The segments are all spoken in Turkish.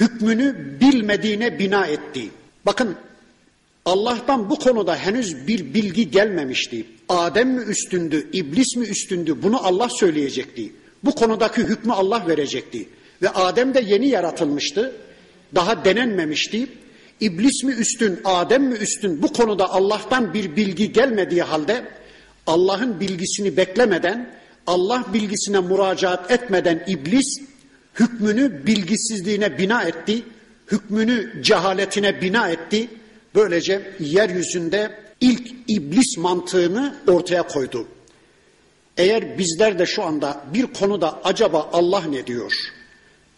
hükmünü bilmediğine bina etti. Bakın Allah'tan bu konuda henüz bir bilgi gelmemişti. Adem mi üstündü, iblis mi üstündü bunu Allah söyleyecekti. Bu konudaki hükmü Allah verecekti. Ve Adem de yeni yaratılmıştı. Daha denenmemişti. İblis mi üstün, Adem mi üstün bu konuda Allah'tan bir bilgi gelmediği halde Allah'ın bilgisini beklemeden, Allah bilgisine müracaat etmeden iblis hükmünü bilgisizliğine bina etti, hükmünü cehaletine bina etti. Böylece yeryüzünde ilk iblis mantığını ortaya koydu. Eğer bizler de şu anda bir konuda acaba Allah ne diyor?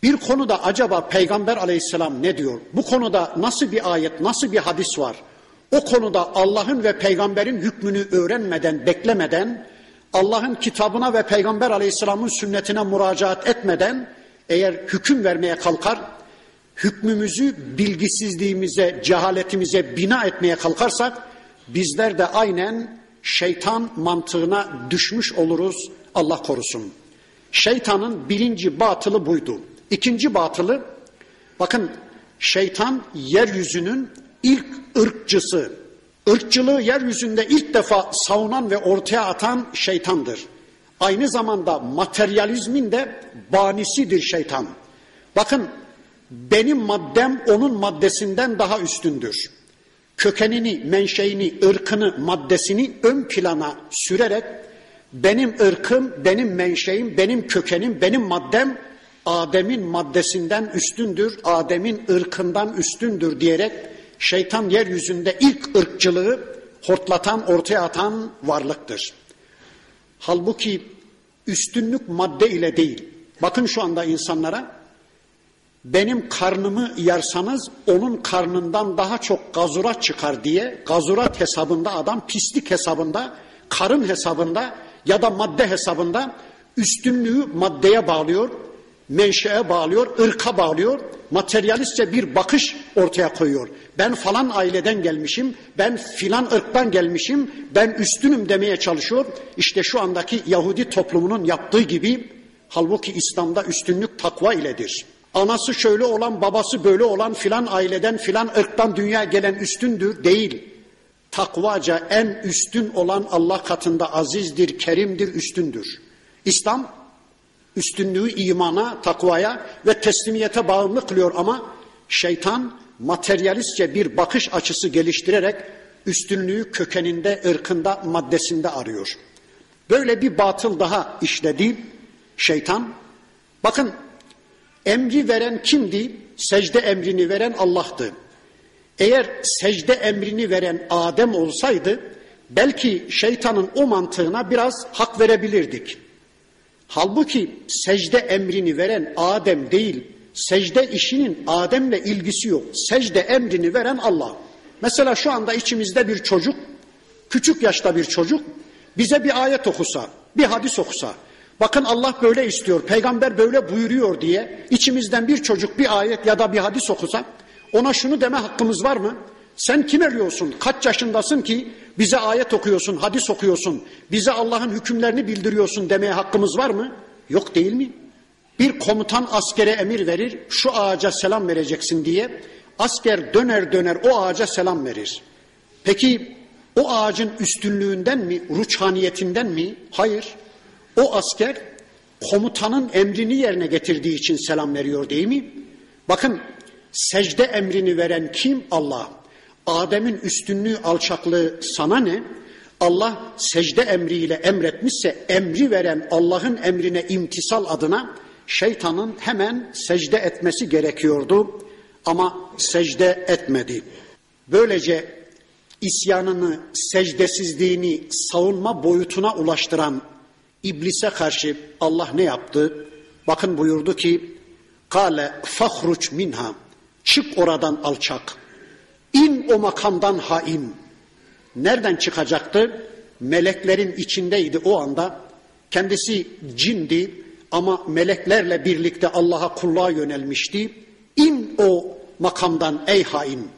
Bir konuda acaba Peygamber aleyhisselam ne diyor? Bu konuda nasıl bir ayet, nasıl bir hadis var? O konuda Allah'ın ve peygamberin hükmünü öğrenmeden, beklemeden, Allah'ın kitabına ve peygamber aleyhisselamın sünnetine müracaat etmeden eğer hüküm vermeye kalkar, hükmümüzü bilgisizliğimize, cehaletimize bina etmeye kalkarsak bizler de aynen şeytan mantığına düşmüş oluruz Allah korusun. Şeytanın birinci batılı buydu. İkinci batılı bakın şeytan yeryüzünün ilk ırkçısı. Irkçılığı yeryüzünde ilk defa savunan ve ortaya atan şeytandır. Aynı zamanda materyalizmin de banisidir şeytan. Bakın benim maddem onun maddesinden daha üstündür. Kökenini, menşeini, ırkını, maddesini ön plana sürerek benim ırkım, benim menşeim, benim kökenim, benim maddem Adem'in maddesinden üstündür, Adem'in ırkından üstündür diyerek şeytan yeryüzünde ilk ırkçılığı hortlatan, ortaya atan varlıktır. Halbuki üstünlük madde ile değil. Bakın şu anda insanlara benim karnımı yarsanız onun karnından daha çok gazurat çıkar diye gazurat hesabında adam pislik hesabında, karın hesabında ya da madde hesabında üstünlüğü maddeye bağlıyor, menşeye bağlıyor, ırka bağlıyor, materyalistçe bir bakış ortaya koyuyor. Ben falan aileden gelmişim, ben filan ırktan gelmişim, ben üstünüm demeye çalışıyor. İşte şu andaki Yahudi toplumunun yaptığı gibi halbuki İslam'da üstünlük takva iledir. Anası şöyle olan, babası böyle olan filan aileden, filan ırktan dünya gelen üstündür değil. Takvaca en üstün olan Allah katında azizdir, kerimdir, üstündür. İslam üstünlüğü imana, takvaya ve teslimiyete bağımlı kılıyor ama şeytan materyalistçe bir bakış açısı geliştirerek üstünlüğü kökeninde, ırkında, maddesinde arıyor. Böyle bir batıl daha işledi şeytan. Bakın emri veren kimdi? Secde emrini veren Allah'tı. Eğer secde emrini veren Adem olsaydı belki şeytanın o mantığına biraz hak verebilirdik. Halbuki secde emrini veren Adem değil, secde işinin Adem'le ilgisi yok. Secde emrini veren Allah. Mesela şu anda içimizde bir çocuk, küçük yaşta bir çocuk bize bir ayet okusa, bir hadis okusa, bakın Allah böyle istiyor, peygamber böyle buyuruyor diye içimizden bir çocuk bir ayet ya da bir hadis okusa, ona şunu deme hakkımız var mı? Sen kim eriyorsun? Kaç yaşındasın ki bize ayet okuyorsun, hadis okuyorsun, bize Allah'ın hükümlerini bildiriyorsun demeye hakkımız var mı? Yok değil mi? Bir komutan askere emir verir, şu ağaca selam vereceksin diye. Asker döner döner o ağaca selam verir. Peki o ağacın üstünlüğünden mi, ruçhaniyetinden mi? Hayır. O asker komutanın emrini yerine getirdiği için selam veriyor değil mi? Bakın secde emrini veren kim? Allah. Adem'in üstünlüğü, alçaklığı sana ne? Allah secde emriyle emretmişse emri veren Allah'ın emrine imtisal adına şeytanın hemen secde etmesi gerekiyordu ama secde etmedi. Böylece isyanını, secdesizliğini savunma boyutuna ulaştıran iblise karşı Allah ne yaptı? Bakın buyurdu ki: "Kale fahruç minha." Çık oradan alçak. İn o makamdan hain. Nereden çıkacaktı? Meleklerin içindeydi o anda. Kendisi cindi ama meleklerle birlikte Allah'a kulluğa yönelmişti. İn o makamdan ey hain.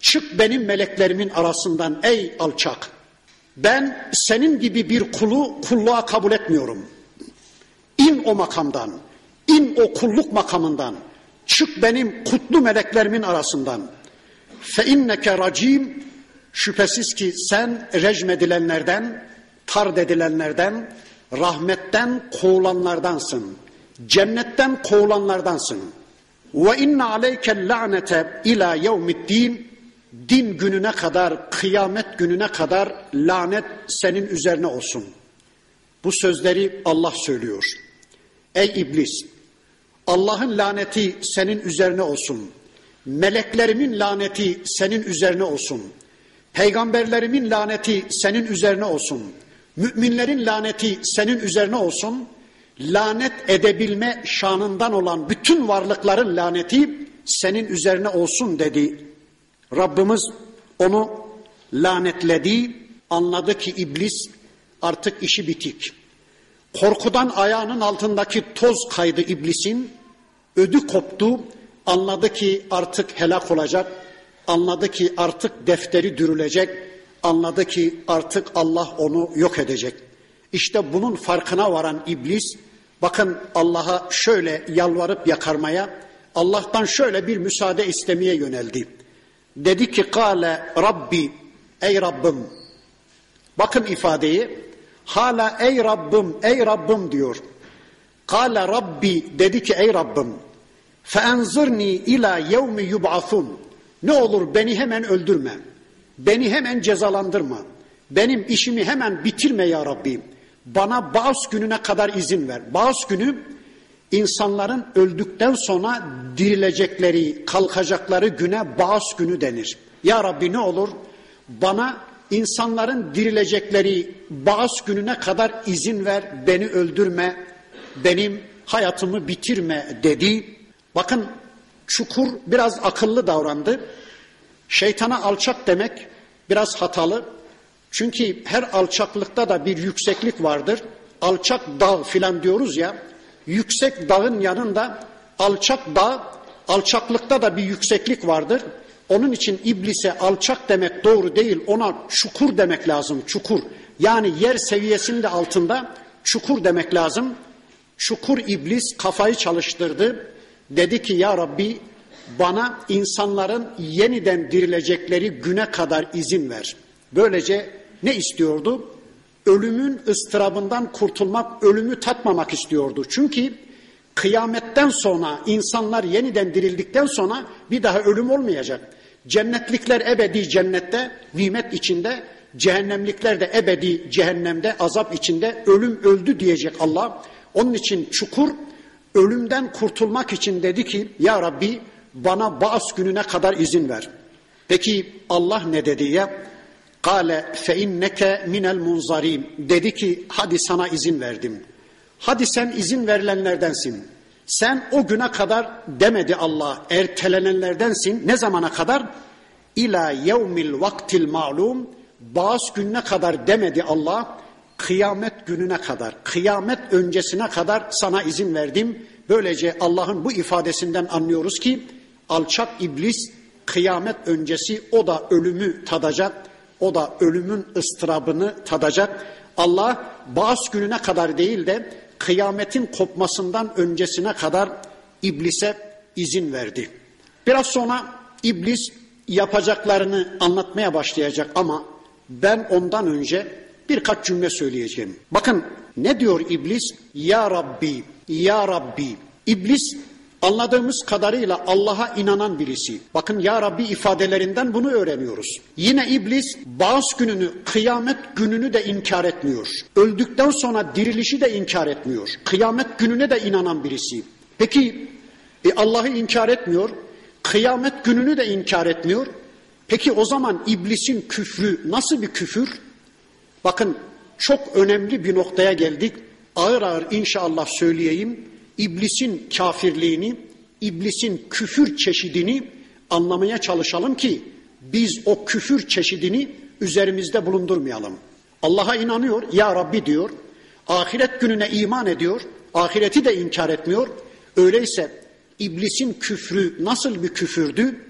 Çık benim meleklerimin arasından ey alçak. Ben senin gibi bir kulu kulluğa kabul etmiyorum. İn o makamdan. İn o kulluk makamından. Çık benim kutlu meleklerimin arasından. Fe inneke racim şüphesiz ki sen rejim edilenlerden, tard edilenlerden, rahmetten kovulanlardansın. Cennetten kovulanlardansın. Ve inne aleykel la'nete ila yevmiddin din gününe kadar, kıyamet gününe kadar lanet senin üzerine olsun. Bu sözleri Allah söylüyor. Ey iblis, Allah'ın laneti senin üzerine olsun. Meleklerimin laneti senin üzerine olsun. Peygamberlerimin laneti senin üzerine olsun. Müminlerin laneti senin üzerine olsun. Lanet edebilme şanından olan bütün varlıkların laneti senin üzerine olsun dedi. Rabbimiz onu lanetledi. Anladı ki iblis artık işi bitik. Korkudan ayağının altındaki toz kaydı iblisin. Ödü koptu. Anladı ki artık helak olacak. Anladı ki artık defteri dürülecek. Anladı ki artık Allah onu yok edecek. İşte bunun farkına varan iblis bakın Allah'a şöyle yalvarıp yakarmaya, Allah'tan şöyle bir müsaade istemeye yöneldi. Dedi ki kale Rabbi ey Rabbim bakın ifadeyi hala ey Rabbim ey Rabbim diyor. Kale Rabbi dedi ki ey Rabbim feenzirni ila yevmi yub'athun ne olur beni hemen öldürme. Beni hemen cezalandırma. Benim işimi hemen bitirme ya Rabbi. Bana bağış gününe kadar izin ver. Bağış günü insanların öldükten sonra dirilecekleri, kalkacakları güne bağış günü denir. Ya Rabbi ne olur bana insanların dirilecekleri bağış gününe kadar izin ver, beni öldürme, benim hayatımı bitirme dedi. Bakın çukur biraz akıllı davrandı. Şeytana alçak demek biraz hatalı. Çünkü her alçaklıkta da bir yükseklik vardır. Alçak dağ filan diyoruz ya. Yüksek dağın yanında alçak dağ, alçaklıkta da bir yükseklik vardır. Onun için iblise alçak demek doğru değil. Ona çukur demek lazım. Çukur. Yani yer seviyesinin altında çukur demek lazım. Çukur iblis kafayı çalıştırdı. Dedi ki ya Rabbi bana insanların yeniden dirilecekleri güne kadar izin ver. Böylece ne istiyordu? Ölümün ıstırabından kurtulmak, ölümü tatmamak istiyordu. Çünkü kıyametten sonra insanlar yeniden dirildikten sonra bir daha ölüm olmayacak. Cennetlikler ebedi cennette, nimet içinde, cehennemlikler de ebedi cehennemde, azap içinde, ölüm öldü diyecek Allah. Onun için çukur ölümden kurtulmak için dedi ki ya Rabbi bana bağış gününe kadar izin ver. Peki Allah ne dedi ya? Kale fe inneke minel munzarim. Dedi ki hadi sana izin verdim. Hadi sen izin verilenlerdensin. Sen o güne kadar demedi Allah ertelenenlerdensin. Ne zamana kadar? İla yevmil vaktil malum. Bağış gününe kadar demedi Allah. Kıyamet gününe kadar, kıyamet öncesine kadar sana izin verdim. Böylece Allah'ın bu ifadesinden anlıyoruz ki alçak iblis kıyamet öncesi o da ölümü tadacak. O da ölümün ıstırabını tadacak. Allah bağış gününe kadar değil de kıyametin kopmasından öncesine kadar iblise izin verdi. Biraz sonra iblis yapacaklarını anlatmaya başlayacak ama ben ondan önce birkaç cümle söyleyeceğim. Bakın ne diyor iblis? Ya Rabbi, Ya Rabbi. İblis Anladığımız kadarıyla Allah'a inanan birisi. Bakın ya Rabbi ifadelerinden bunu öğreniyoruz. Yine iblis bağış gününü, kıyamet gününü de inkar etmiyor. Öldükten sonra dirilişi de inkar etmiyor. Kıyamet gününe de inanan birisi. Peki e, Allah'ı inkar etmiyor. Kıyamet gününü de inkar etmiyor. Peki o zaman iblisin küfrü nasıl bir küfür? Bakın çok önemli bir noktaya geldik. Ağır ağır inşallah söyleyeyim iblisin kafirliğini, iblisin küfür çeşidini anlamaya çalışalım ki biz o küfür çeşidini üzerimizde bulundurmayalım. Allah'a inanıyor, ya Rabbi diyor. Ahiret gününe iman ediyor, ahireti de inkar etmiyor. Öyleyse iblisin küfrü nasıl bir küfürdü?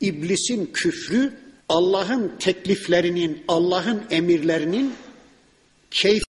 İblisin küfrü Allah'ın tekliflerinin, Allah'ın emirlerinin keyif